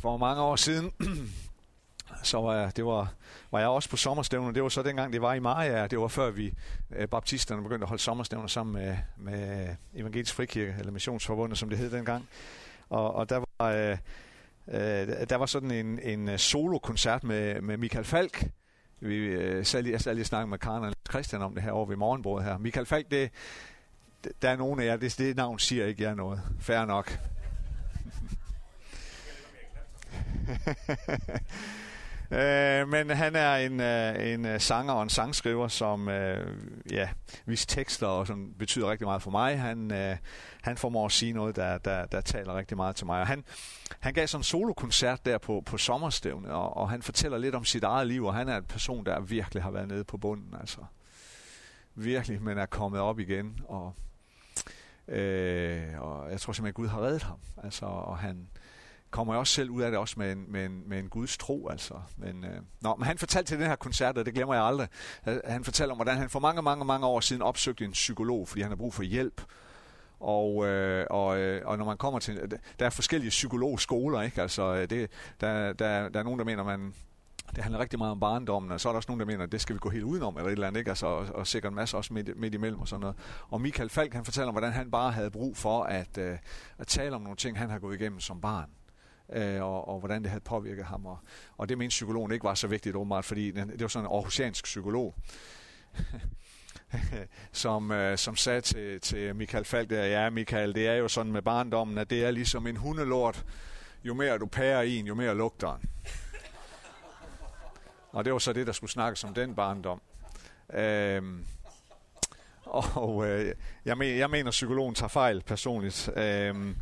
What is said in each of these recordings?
For mange år siden, så var jeg, det var, var jeg også på sommerstævne. Det var så dengang, det var i Maja. Det var før vi, øh, baptisterne, begyndte at holde sommerstævner sammen med, med Evangelisk Frikirke, eller Missionsforbundet, som det hed dengang. Og, og der var... Øh, øh, der var sådan en, en øh, solo-koncert med, med Michael Falk. Vi øh, sad lige, jeg sad lige og snakkede med Karen og Christian om det her over ved morgenbordet her. Michael Falk, det, der er nogen af jer, det, det navn siger ikke jer noget. Færre nok. øh, men han er en, øh, en øh, sanger og en sangskriver, som øh, ja, hvis tekster og som betyder rigtig meget for mig. Han, øh, han formår at sige noget, der, der, der taler rigtig meget til mig. Og han, han gav sådan en solokoncert der på, på sommerstævnet, og, og han fortæller lidt om sit eget liv, og han er en person, der virkelig har været nede på bunden. Altså virkelig, men er kommet op igen, og, øh, og jeg tror simpelthen, at Gud har reddet ham. Altså, og han, kommer jeg også selv ud af det også med en, med en, med en Guds tro. Altså. Men, øh, nå, men han fortalte til den her koncert, og det glemmer jeg aldrig. Han fortalte om, hvordan han for mange, mange, mange år siden opsøgte en psykolog, fordi han har brug for hjælp. Og, øh, og, øh, og når man kommer til... Øh, der er forskellige psykologskoler, ikke? Altså, øh, det, der, der, der er nogen, der mener, man det handler rigtig meget om barndommen, og så er der også nogen, der mener, at det skal vi gå helt udenom, eller et eller andet, ikke? Altså, og, og sikkert en masse også midt, midt imellem og sådan noget. Og Michael Falk, han fortæller om, hvordan han bare havde brug for at, øh, at tale om nogle ting, han har gået igennem som barn øh, og, og hvordan det havde påvirket ham. Og, og det mente psykologen ikke var så vigtigt åbenbart, fordi det var sådan en aarhusiansk psykolog, som, øh, som sagde til, til Michael Falk, der, ja Michael, det er jo sådan med barndommen, at det er ligesom en hundelort. Jo mere du pærer i en, jo mere lugter den. og det var så det, der skulle snakkes om den barndom. Øhm, og øh, jeg, men, jeg mener, at psykologen tager fejl personligt. Øhm,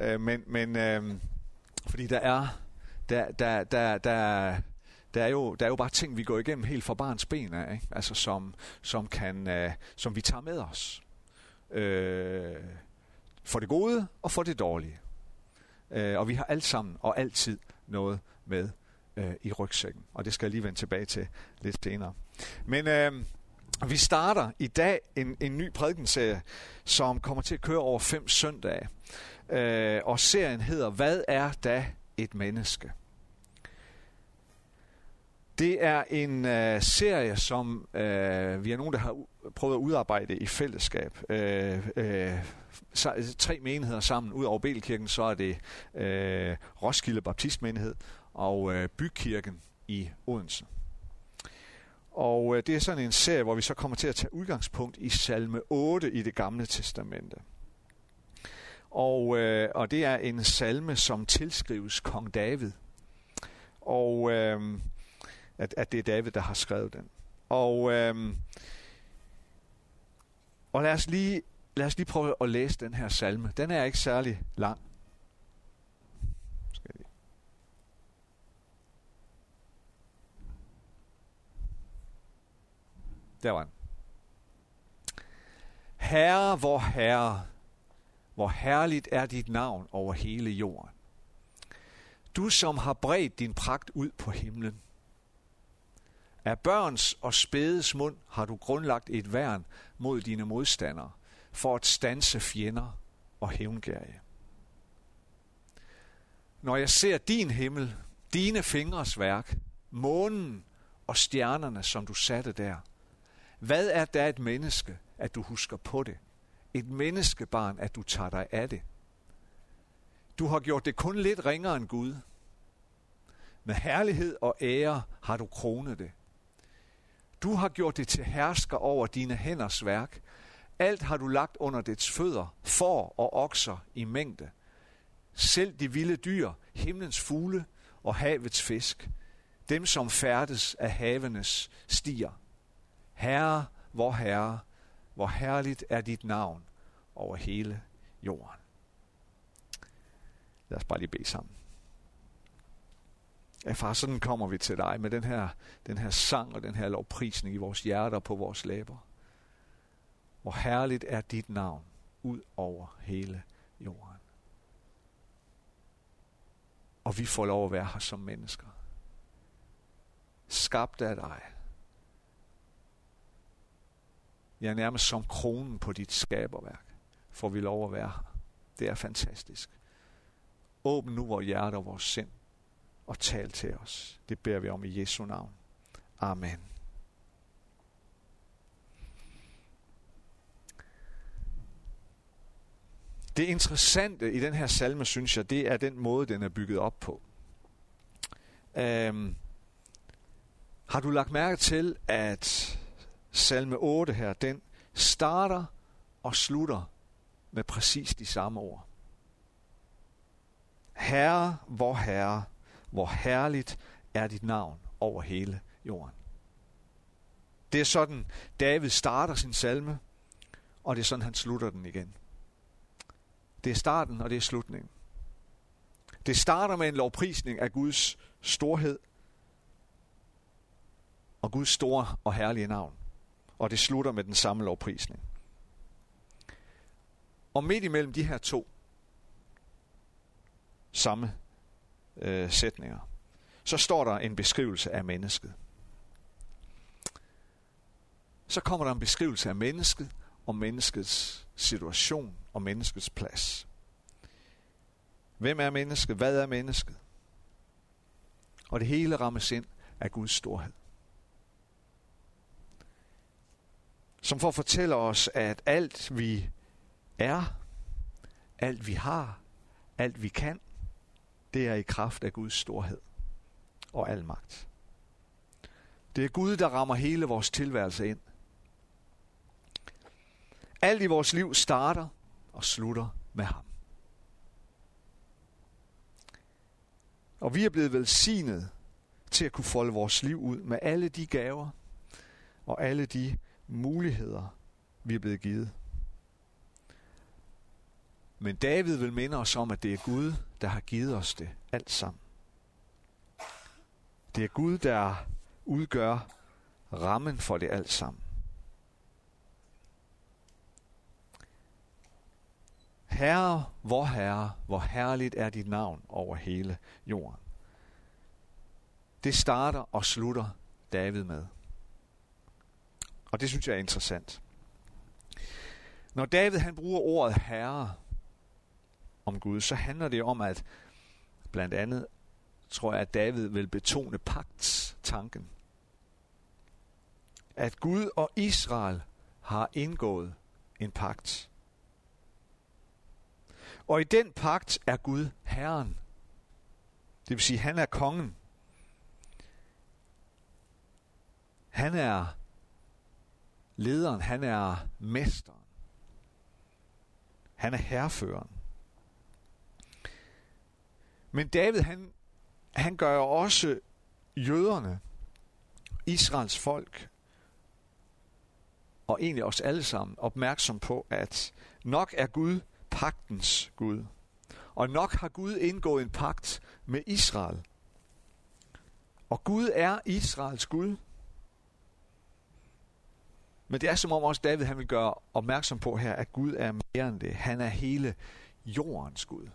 øh, men men øh, fordi der er, der, der, der, der, der er, jo, der er jo bare ting, vi går igennem helt fra barns ben af, ikke? Altså, som, som, kan, uh, som vi tager med os. Uh, for det gode og for det dårlige. Uh, og vi har alt sammen og altid noget med uh, i rygsækken. Og det skal jeg lige vende tilbage til lidt senere. Men uh, vi starter i dag en, en ny prædikenserie, som kommer til at køre over fem søndage. Øh, og serien hedder, Hvad er da et menneske? Det er en øh, serie, som øh, vi er nogen, der har prøvet at udarbejde i fællesskab. Øh, øh, tre menigheder sammen. Ud over Belkirken, så er det øh, Roskilde Baptistmenighed og øh, Bykirken i Odense. Og øh, det er sådan en serie, hvor vi så kommer til at tage udgangspunkt i salme 8 i det gamle testamente. Og, øh, og det er en salme, som tilskrives kong David. Og øh, at, at det er David, der har skrevet den. Og, øh, og lad, os lige, lad os lige prøve at læse den her salme. Den er ikke særlig lang. Skal Der var han. Herre, vor herre, hvor herligt er dit navn over hele jorden. Du som har bredt din pragt ud på himlen. Af børns og spædes mund har du grundlagt et værn mod dine modstandere, for at stanse fjender og hævngærige. Når jeg ser din himmel, dine fingres værk, månen og stjernerne, som du satte der, hvad er da et menneske, at du husker på det? Et menneskebarn, at du tager dig af det. Du har gjort det kun lidt ringere end Gud. Med herlighed og ære har du kronet det. Du har gjort det til hersker over dine hænders værk. Alt har du lagt under dets fødder, får og okser i mængde. Selv de vilde dyr, himlens fugle og havets fisk, dem som færdes af havenes stier. Herre, vor Herre, hvor herligt er dit navn over hele jorden. Lad os bare lige bede sammen. Ja, far, sådan kommer vi til dig med den her, den her sang og den her lovprisning i vores hjerter og på vores læber. Hvor herligt er dit navn ud over hele jorden. Og vi får lov at være her som mennesker. Skabt af dig Ja, nærmest som kronen på dit skaberværk får vi lov at være her. Det er fantastisk. Åbn nu vores hjerte og vores sind, og tal til os. Det beder vi om i Jesu navn. Amen. Det interessante i den her salme, synes jeg, det er den måde, den er bygget op på. Øhm, har du lagt mærke til, at salme 8 her, den starter og slutter med præcis de samme ord. Herre, hvor herre, hvor herligt er dit navn over hele jorden. Det er sådan, David starter sin salme, og det er sådan, han slutter den igen. Det er starten, og det er slutningen. Det starter med en lovprisning af Guds storhed og Guds store og herlige navn. Og det slutter med den samme lovprisning. Og midt imellem de her to samme øh, sætninger, så står der en beskrivelse af mennesket. Så kommer der en beskrivelse af mennesket og menneskets situation og menneskets plads. Hvem er mennesket? Hvad er mennesket? Og det hele rammes ind af Guds storhed. Som for at fortælle os, at alt vi er, alt vi har, alt vi kan, det er i kraft af Guds storhed og almagt. Det er Gud, der rammer hele vores tilværelse ind. Alt i vores liv starter og slutter med ham. Og vi er blevet velsignet til at kunne folde vores liv ud med alle de gaver og alle de muligheder, vi er blevet givet. Men David vil minde os om, at det er Gud, der har givet os det alt sammen. Det er Gud, der udgør rammen for det alt sammen. Herre, hvor Herre, hvor herligt er dit navn over hele jorden. Det starter og slutter David med. Og det synes jeg er interessant. Når David han bruger ordet herre om Gud, så handler det om, at blandt andet tror jeg, at David vil betone pagtstanken. At Gud og Israel har indgået en pagt. Og i den pagt er Gud Herren. Det vil sige, han er kongen. Han er lederen, han er mesteren. Han er herreføreren. Men David, han, han gør også jøderne, Israels folk, og egentlig os alle sammen, opmærksom på, at nok er Gud pagtens Gud. Og nok har Gud indgået en pagt med Israel. Og Gud er Israels Gud. Men det er som om også David han vil gøre opmærksom på her, at Gud er mere end det. Han er hele jordens Gud.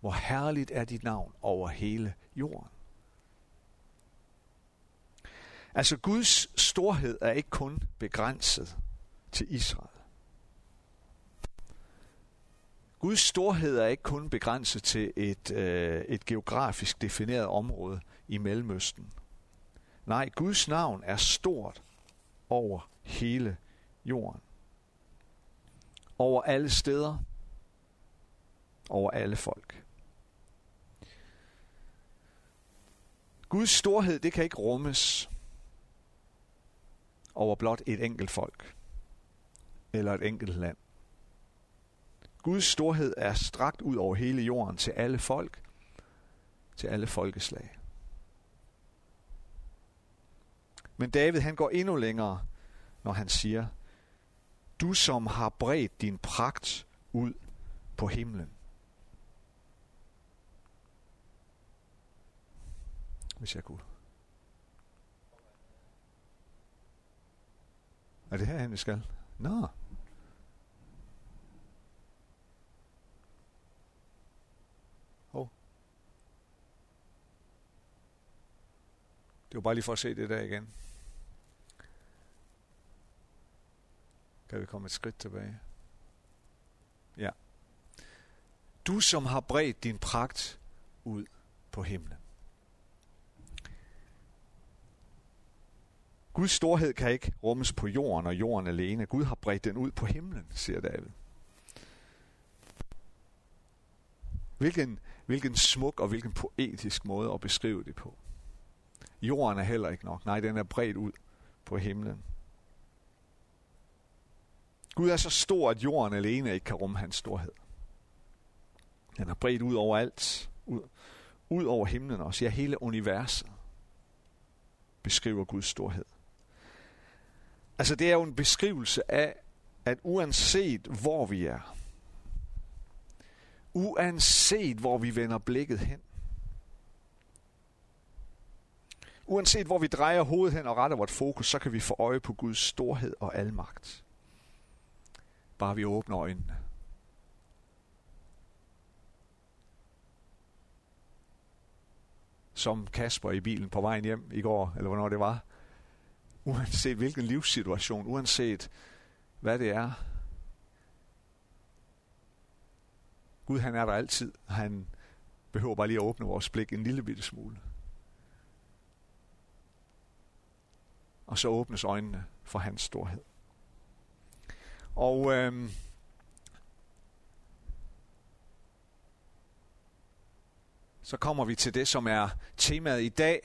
Hvor herligt er dit navn over hele jorden. Altså Guds storhed er ikke kun begrænset til Israel. Guds storhed er ikke kun begrænset til et, øh, et geografisk defineret område i Mellemøsten. Nej, Guds navn er stort over hele jorden. Over alle steder. Over alle folk. Guds storhed, det kan ikke rummes over blot et enkelt folk eller et enkelt land. Guds storhed er strakt ud over hele jorden til alle folk, til alle folkeslag. Men David han går endnu længere, når han siger, du som har bredt din pragt ud på himlen. Hvis jeg kunne. Er det herhen, vi skal? Nå. Det var bare lige for at se det der igen. Kan vi komme et skridt tilbage? Ja. Du som har bredt din pragt ud på himlen. Guds storhed kan ikke rummes på jorden og jorden alene. Gud har bredt den ud på himlen, siger David. Hvilken, hvilken smuk og hvilken poetisk måde at beskrive det på. Jorden er heller ikke nok. Nej, den er bredt ud på himlen. Gud er så stor, at jorden alene ikke kan rumme hans storhed. Den er bredt ud over alt. Ud, ud over himlen også. Ja, hele universet beskriver Guds storhed. Altså det er jo en beskrivelse af, at uanset hvor vi er, uanset hvor vi vender blikket hen, uanset hvor vi drejer hovedet hen og retter vort fokus, så kan vi få øje på Guds storhed og almagt. Bare vi åbner øjnene. Som Kasper i bilen på vejen hjem i går, eller hvornår det var, uanset hvilken livssituation, uanset hvad det er. Gud han er der altid. Han behøver bare lige at åbne vores blik en lille bitte smule. Og så åbnes øjnene for hans storhed. Og øhm, så kommer vi til det, som er temaet i dag,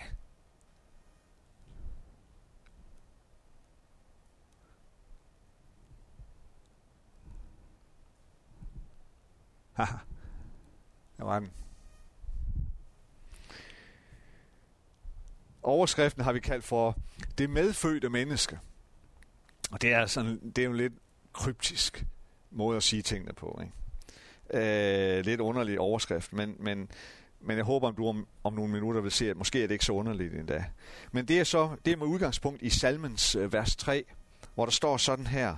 Haha. Der var den. Overskriften har vi kaldt for det medfødte menneske. Og det er, sådan, det er jo lidt kryptisk måde at sige tingene på. Ikke? Øh, lidt underlig overskrift, men, men, men jeg håber, om du om, om nogle minutter vil se, at måske er det ikke så underligt endda. Men det er så det er med udgangspunkt i salmens øh, vers 3, hvor der står sådan her.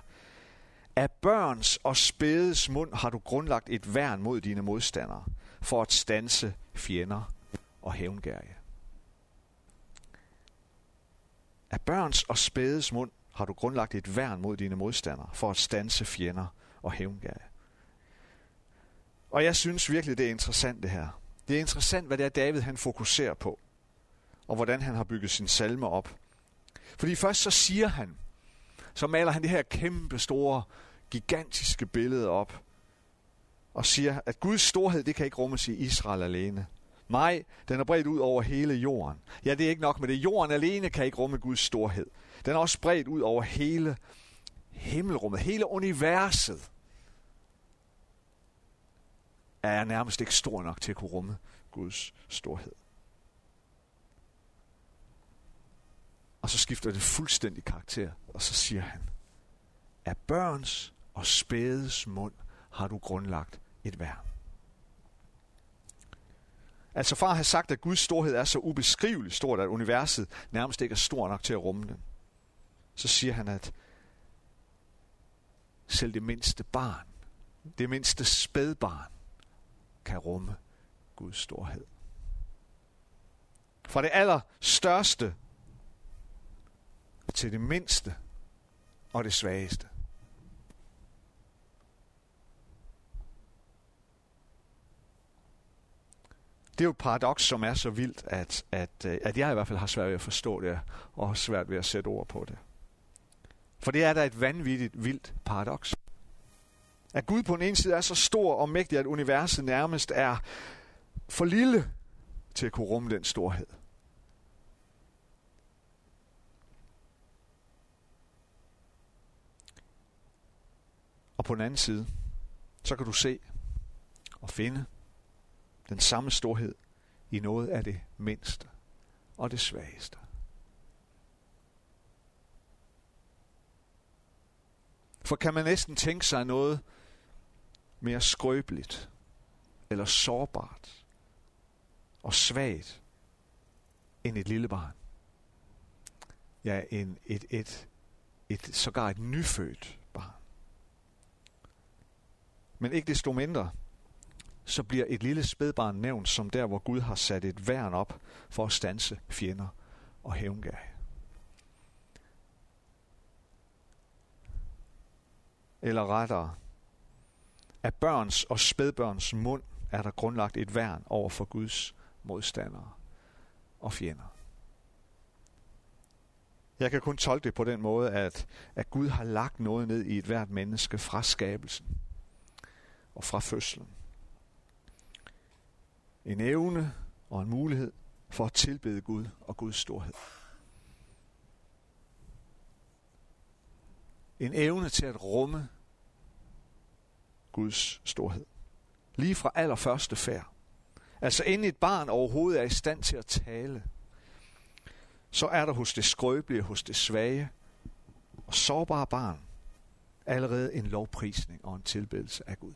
Af børns og spædes mund har du grundlagt et værn mod dine modstandere, for at stanse fjender og hævngærige. Af børns og spædes mund har du grundlagt et værn mod dine modstandere, for at stanse fjender og hævngærige. Og jeg synes virkelig, det er interessant det her. Det er interessant, hvad det er, David han fokuserer på, og hvordan han har bygget sin salme op. Fordi først så siger han, så maler han det her kæmpe store, gigantiske billede op, og siger, at Guds storhed, det kan ikke rummes i Israel alene. Nej, den er bredt ud over hele jorden. Ja, det er ikke nok med det. Jorden alene kan ikke rumme Guds storhed. Den er også bredt ud over hele himmelrummet, hele universet. Er nærmest ikke stor nok til at kunne rumme Guds storhed. Og så skifter det fuldstændig karakter, og så siger han, af børns og spædes mund har du grundlagt et værn. Altså far har sagt, at Guds storhed er så ubeskriveligt stort, at universet nærmest ikke er stor nok til at rumme den. Så siger han, at selv det mindste barn, det mindste spædbarn, kan rumme Guds storhed. Fra det allerstørste til det mindste og det svageste. Det er jo et paradoks, som er så vildt, at, at, øh, at jeg i hvert fald har svært ved at forstå det, og har svært ved at sætte ord på det. For det er da et vanvittigt, vildt paradoks. At Gud på den ene side er så stor og mægtig, at universet nærmest er for lille til at kunne rumme den storhed. Og på den anden side, så kan du se og finde, den samme storhed i noget af det mindste og det svageste. For kan man næsten tænke sig noget mere skrøbeligt eller sårbart og svagt end et lille barn? Ja, en, et, et, et, sågar et nyfødt barn. Men ikke desto mindre, så bliver et lille spædbarn nævnt som der, hvor Gud har sat et værn op for at stanse fjender og hævngær. Eller rettere, af børns og spædbørns mund er der grundlagt et værn over for Guds modstandere og fjender. Jeg kan kun tolke det på den måde, at, at Gud har lagt noget ned i et hvert menneske fra skabelsen og fra fødslen. En evne og en mulighed for at tilbede Gud og Guds storhed. En evne til at rumme Guds storhed. Lige fra allerførste færd. Altså inden et barn overhovedet er i stand til at tale, så er der hos det skrøbelige, hos det svage og sårbare barn allerede en lovprisning og en tilbedelse af Gud.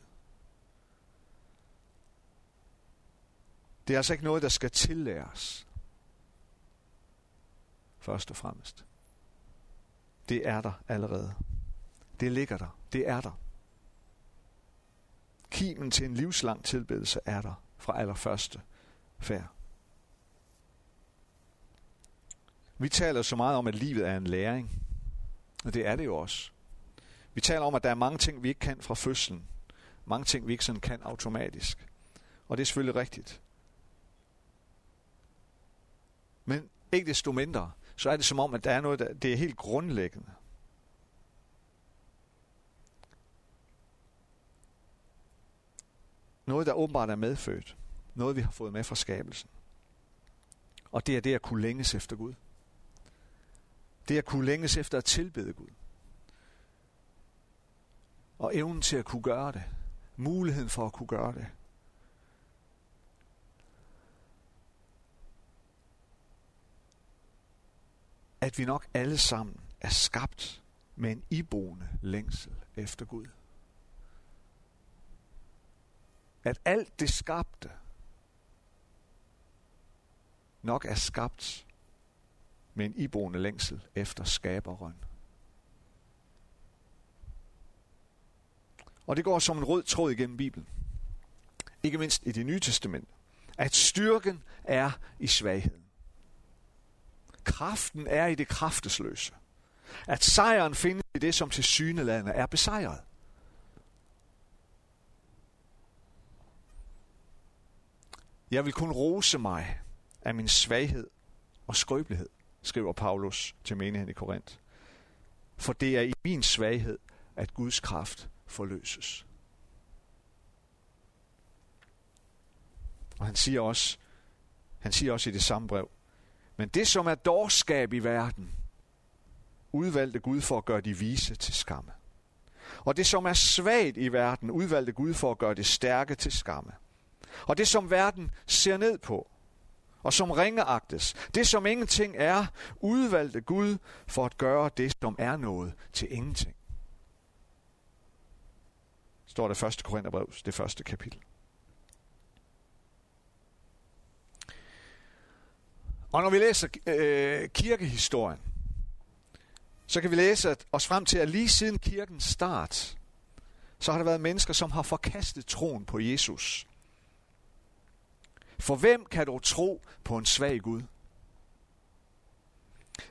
Det er altså ikke noget, der skal tillæres. Først og fremmest. Det er der allerede. Det ligger der. Det er der. Kimen til en livslang tilbedelse er der fra allerførste færd. Vi taler så meget om, at livet er en læring. Og det er det jo også. Vi taler om, at der er mange ting, vi ikke kan fra fødslen. Mange ting, vi ikke sådan kan automatisk. Og det er selvfølgelig rigtigt. Men ikke desto mindre, så er det som om, at der er noget, der, det er helt grundlæggende. Noget, der åbenbart er medfødt. Noget, vi har fået med fra skabelsen. Og det er det at kunne længes efter Gud. Det at kunne længes efter at tilbede Gud. Og evnen til at kunne gøre det. Muligheden for at kunne gøre det. At vi nok alle sammen er skabt med en iboende længsel efter Gud. At alt det skabte nok er skabt med en iboende længsel efter skaberen. Og det går som en rød tråd igennem Bibelen. Ikke mindst i det nye testament. At styrken er i svagheden. Kraften er i det kraftesløse. At sejren findes i det, som til synelandet er besejret. Jeg vil kun rose mig af min svaghed og skrøbelighed skriver Paulus til menigheden i Korinth. For det er i min svaghed, at Guds kraft forløses. Og han siger også, han siger også i det samme brev, men det som er dårskab i verden, udvalgte Gud for at gøre de vise til skamme. Og det som er svagt i verden, udvalgte Gud for at gøre det stærke til skamme. Og det som verden ser ned på, og som ringeagtes. Det, som ingenting er, udvalgte Gud for at gøre det, som er noget til ingenting. Står det første Korintherbrev, det første kapitel. Og når vi læser øh, kirkehistorien, så kan vi læse at os frem til, at lige siden kirkens start, så har der været mennesker, som har forkastet troen på Jesus. For hvem kan du tro på en svag Gud?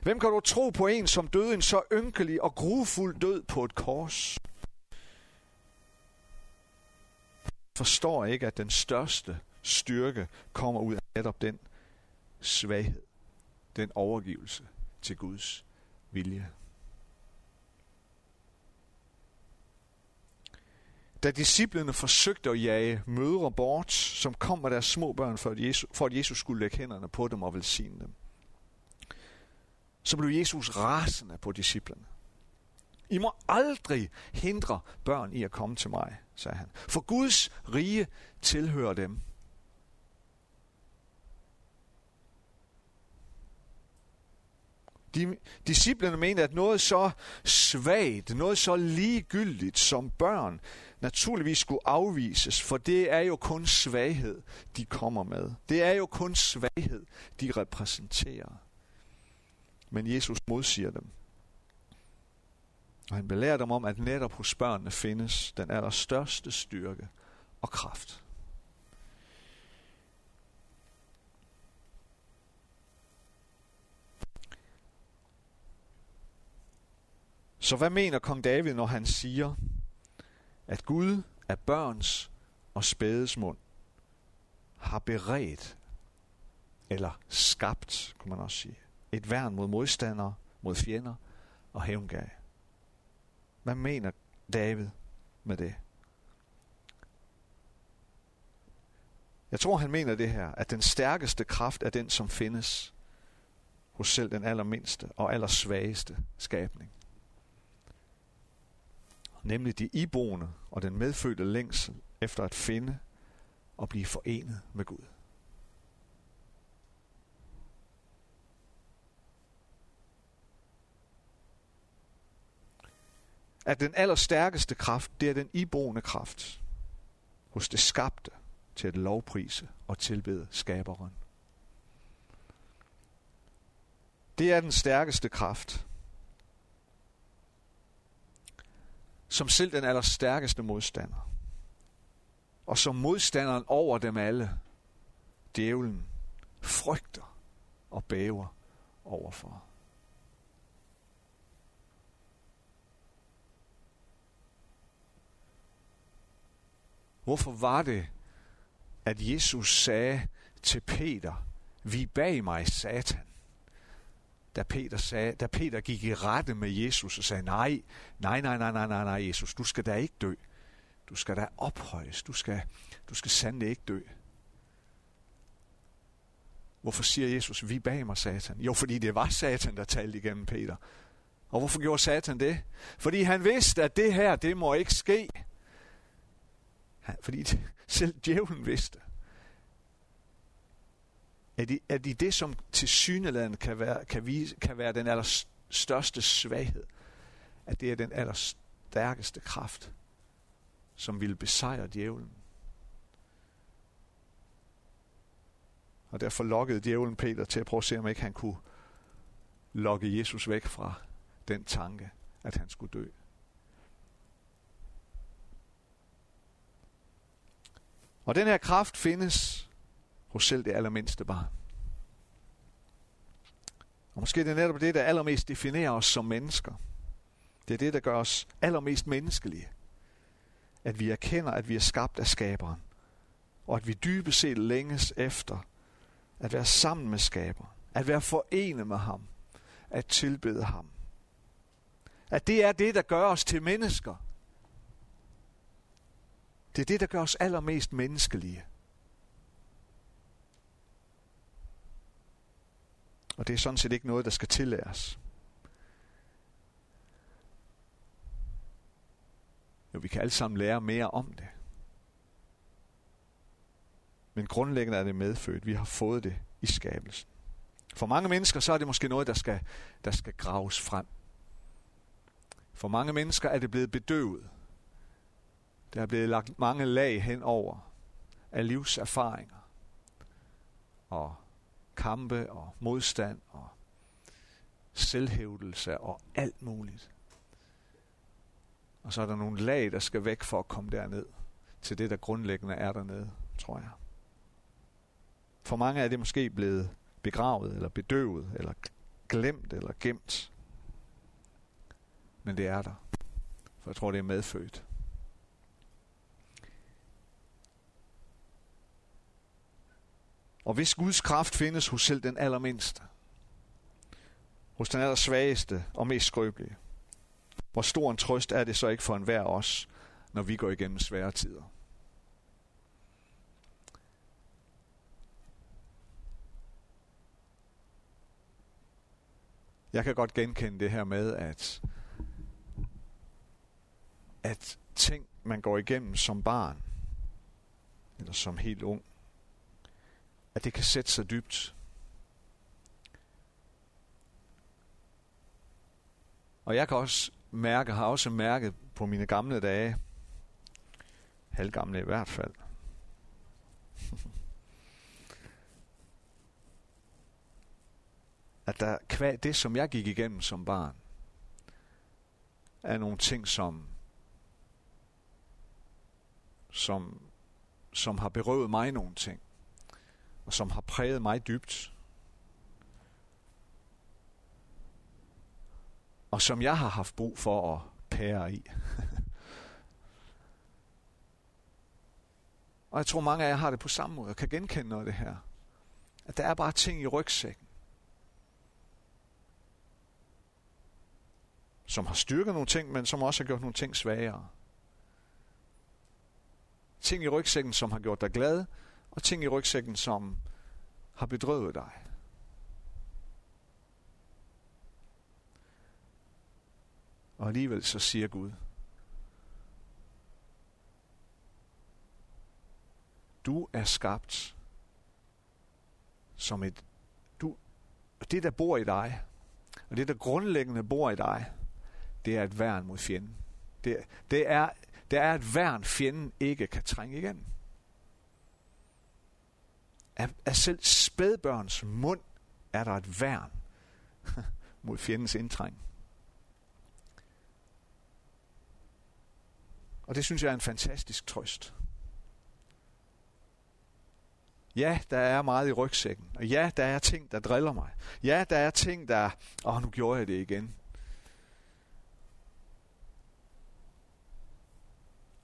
Hvem kan du tro på en, som døde en så ynkelig og grufuld død på et kors? Forstår ikke, at den største styrke kommer ud af netop den svaghed, den overgivelse til Guds vilje. da disciplene forsøgte at jage mødre bort, som kom med deres små børn, for at, Jesus, for at Jesus skulle lægge hænderne på dem og velsigne dem, så blev Jesus rasende på disciplene. I må aldrig hindre børn i at komme til mig, sagde han. For Guds rige tilhører dem. De, disciplerne mente, at noget så svagt, noget så ligegyldigt som børn, naturligvis skulle afvises, for det er jo kun svaghed, de kommer med. Det er jo kun svaghed, de repræsenterer. Men Jesus modsiger dem. Og han belærer dem om, at netop hos børnene findes den allerstørste styrke og kraft. Så hvad mener kong David, når han siger, at Gud af børns og spædes mund har beredt, eller skabt, kunne man også sige, et værn mod modstandere, mod fjender og hævngage. Hvad mener David med det? Jeg tror, han mener det her, at den stærkeste kraft er den, som findes hos selv den allermindste og allersvageste skabning. Nemlig de iboende og den medfødte længsel efter at finde og blive forenet med Gud. At den allerstærkeste kraft, det er den iboende kraft hos det skabte til at lovprise og tilbede skaberen. Det er den stærkeste kraft, som selv den allerstærkeste modstander, og som modstanderen over dem alle, djævlen, frygter og bæver overfor. Hvorfor var det, at Jesus sagde til Peter, vi bag mig, Satan? Da Peter, sagde, da Peter gik i rette med Jesus og sagde, nej, nej, nej, nej, nej, nej, nej, Jesus, du skal da ikke dø. Du skal da ophøjes. Du skal, du skal sandelig ikke dø. Hvorfor siger Jesus, vi bag mig, Satan? Jo, fordi det var Satan, der talte igennem Peter. Og hvorfor gjorde Satan det? Fordi han vidste, at det her, det må ikke ske. Fordi selv djævlen vidste, at i, at i det, som til syneladende kan være, kan, vise, kan være den allerstørste svaghed, at det er den allerstærkeste kraft, som ville besejre djævlen. Og derfor lokkede djævlen Peter til at prøve at se, om ikke han kunne lokke Jesus væk fra den tanke, at han skulle dø. Og den her kraft findes hos selv det allermindste barn. Og måske det er netop det, der allermest definerer os som mennesker. Det er det, der gør os allermest menneskelige. At vi erkender, at vi er skabt af skaberen. Og at vi dybest set længes efter at være sammen med skaberen. At være forenet med ham. At tilbede ham. At det er det, der gør os til mennesker. Det er det, der gør os allermest menneskelige. Og det er sådan set ikke noget, der skal tillæres. Jo, vi kan alle sammen lære mere om det. Men grundlæggende er det medfødt. Vi har fået det i skabelsen. For mange mennesker så er det måske noget, der skal, der skal graves frem. For mange mennesker er det blevet bedøvet. Der er blevet lagt mange lag hen over af livserfaringer og kampe og modstand og selvhævdelse og alt muligt. Og så er der nogle lag, der skal væk for at komme derned til det, der grundlæggende er dernede, tror jeg. For mange er det måske blevet begravet, eller bedøvet, eller glemt, eller gemt. Men det er der. For jeg tror, det er medfødt. Og hvis Guds kraft findes hos selv den allermindste, hos den allersvageste og mest skrøbelige, hvor stor en trøst er det så ikke for enhver os, når vi går igennem svære tider? Jeg kan godt genkende det her med, at, at ting, man går igennem som barn, eller som helt ung, at det kan sætte sig dybt. Og jeg kan også mærke, har også mærket på mine gamle dage, halvgamle i hvert fald, at der kvad det, som jeg gik igennem som barn, er nogle ting, som, som, som har berøvet mig nogle ting og som har præget mig dybt. Og som jeg har haft brug for at pære i. Og jeg tror, mange af jer har det på samme måde og kan genkende noget af det her. At der er bare ting i rygsækken, som har styrket nogle ting, men som også har gjort nogle ting svagere. Ting i rygsækken, som har gjort dig glad, og ting i rygsækken, som har bedrøvet dig. Og alligevel så siger Gud, du er skabt som et, du, det der bor i dig, og det der grundlæggende bor i dig, det er et værn mod fjenden. Det, det, er, det er et værn, fjenden ikke kan trænge igennem. Af, af selv spædbørns mund er der et værn mod fjendens indtræng. Og det synes jeg er en fantastisk trøst. Ja, der er meget i rygsækken. Og ja, der er ting, der driller mig. Ja, der er ting, der... Åh, oh, nu gjorde jeg det igen.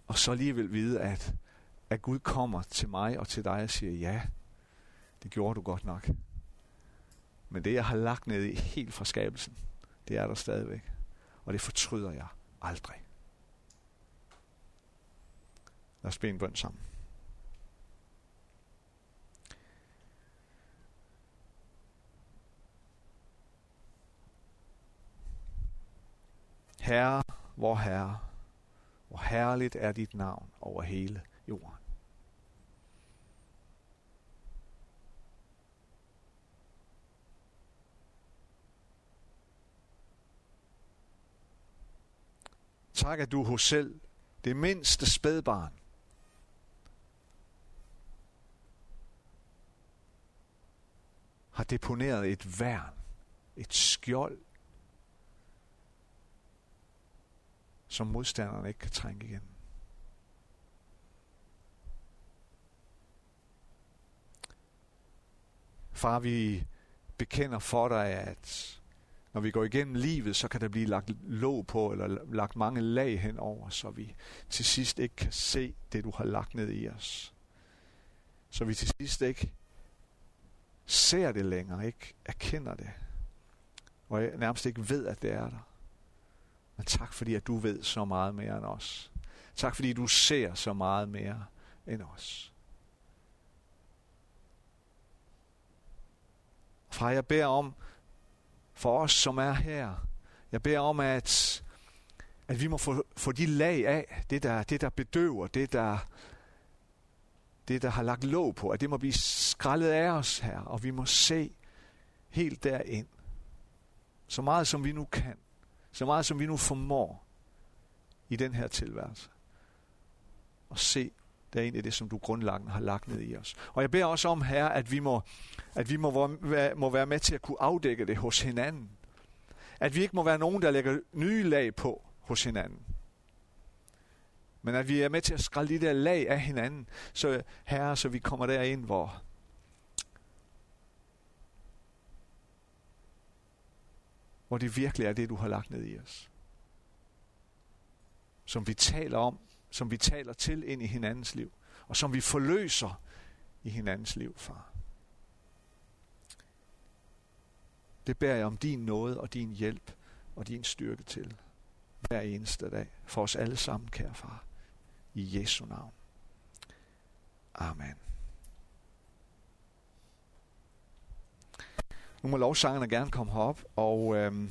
Og så alligevel vide, at, at Gud kommer til mig og til dig og siger, ja, det gjorde du godt nok. Men det, jeg har lagt ned i helt fra skabelsen, det er der stadigvæk. Og det fortryder jeg aldrig. Lad os bede en bøn sammen. Herre, vor Herre, hvor herligt er dit navn over hele jorden. Tak, at du hos selv, det mindste spædbarn, har deponeret et værn, et skjold, som modstanderne ikke kan trænge igen. Far, vi bekender for dig, at når vi går igennem livet, så kan der blive lagt låg på, eller lagt mange lag henover, så vi til sidst ikke kan se det, du har lagt ned i os. Så vi til sidst ikke ser det længere, ikke erkender det, og jeg nærmest ikke ved, at det er der. Men tak fordi, at du ved så meget mere end os. Tak fordi du ser så meget mere end os. Far, jeg beder om, for os som er her, jeg beder om, at, at vi må få, få de lag af, det der, det der bedøver, det der, det der har lagt låg på, at det må blive skrællet af os her, og vi må se helt derind. Så meget som vi nu kan. Så meget som vi nu formår i den her tilværelse. Og se det i det, som du grundlæggende har lagt ned i os. Og jeg beder også om, her, at vi må, at vi må, være, må være med til at kunne afdække det hos hinanden. At vi ikke må være nogen, der lægger nye lag på hos hinanden. Men at vi er med til at skrælle de der lag af hinanden, så herre, så vi kommer derind, hvor, hvor det virkelig er det, du har lagt ned i os. Som vi taler om, som vi taler til ind i hinandens liv, og som vi forløser i hinandens liv, far. Det bærer jeg om din nåde og din hjælp og din styrke til hver eneste dag for os alle sammen, kære far. I Jesu navn. Amen. Nu må lovsangerne gerne komme herop, og, øhm,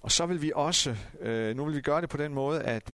og så vil vi også, øh, nu vil vi gøre det på den måde, at